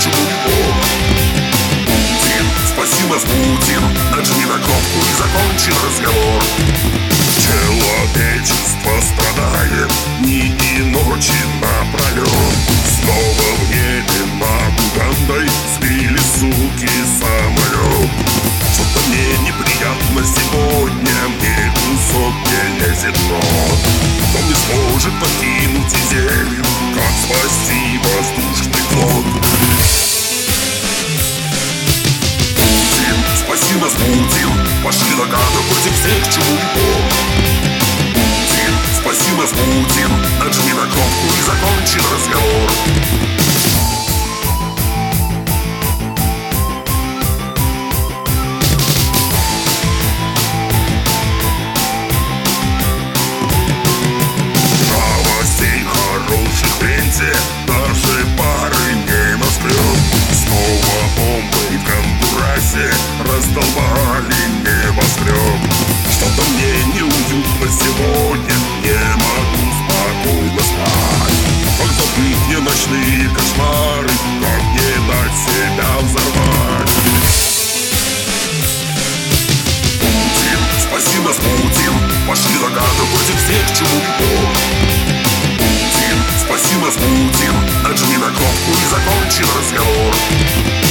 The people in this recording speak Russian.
чему Бог Путин, спаси Путин. Нажми на кнопку и закончен разговор. Человечество страдает Дни и ночи напролет Снова в небе над Угандой Сбили суки самолет Что-то мне неприятно сегодня Мне кусок не лезет Кто не сможет покинуть Изелью Как спасти воздушный Путин. Пошли нагады против всех чумаков Путин, спаси нас, Путин. Нажми на кнопку и закончен разговор сегодня не могу спокойно спать. Как забыть мне ночные кошмары Как не дать себя взорвать. Путин, спаси нас, Путин. Пошли загады всех, чему Путин, спаси нас, Путин. Нажми на кнопку и закончи разговор.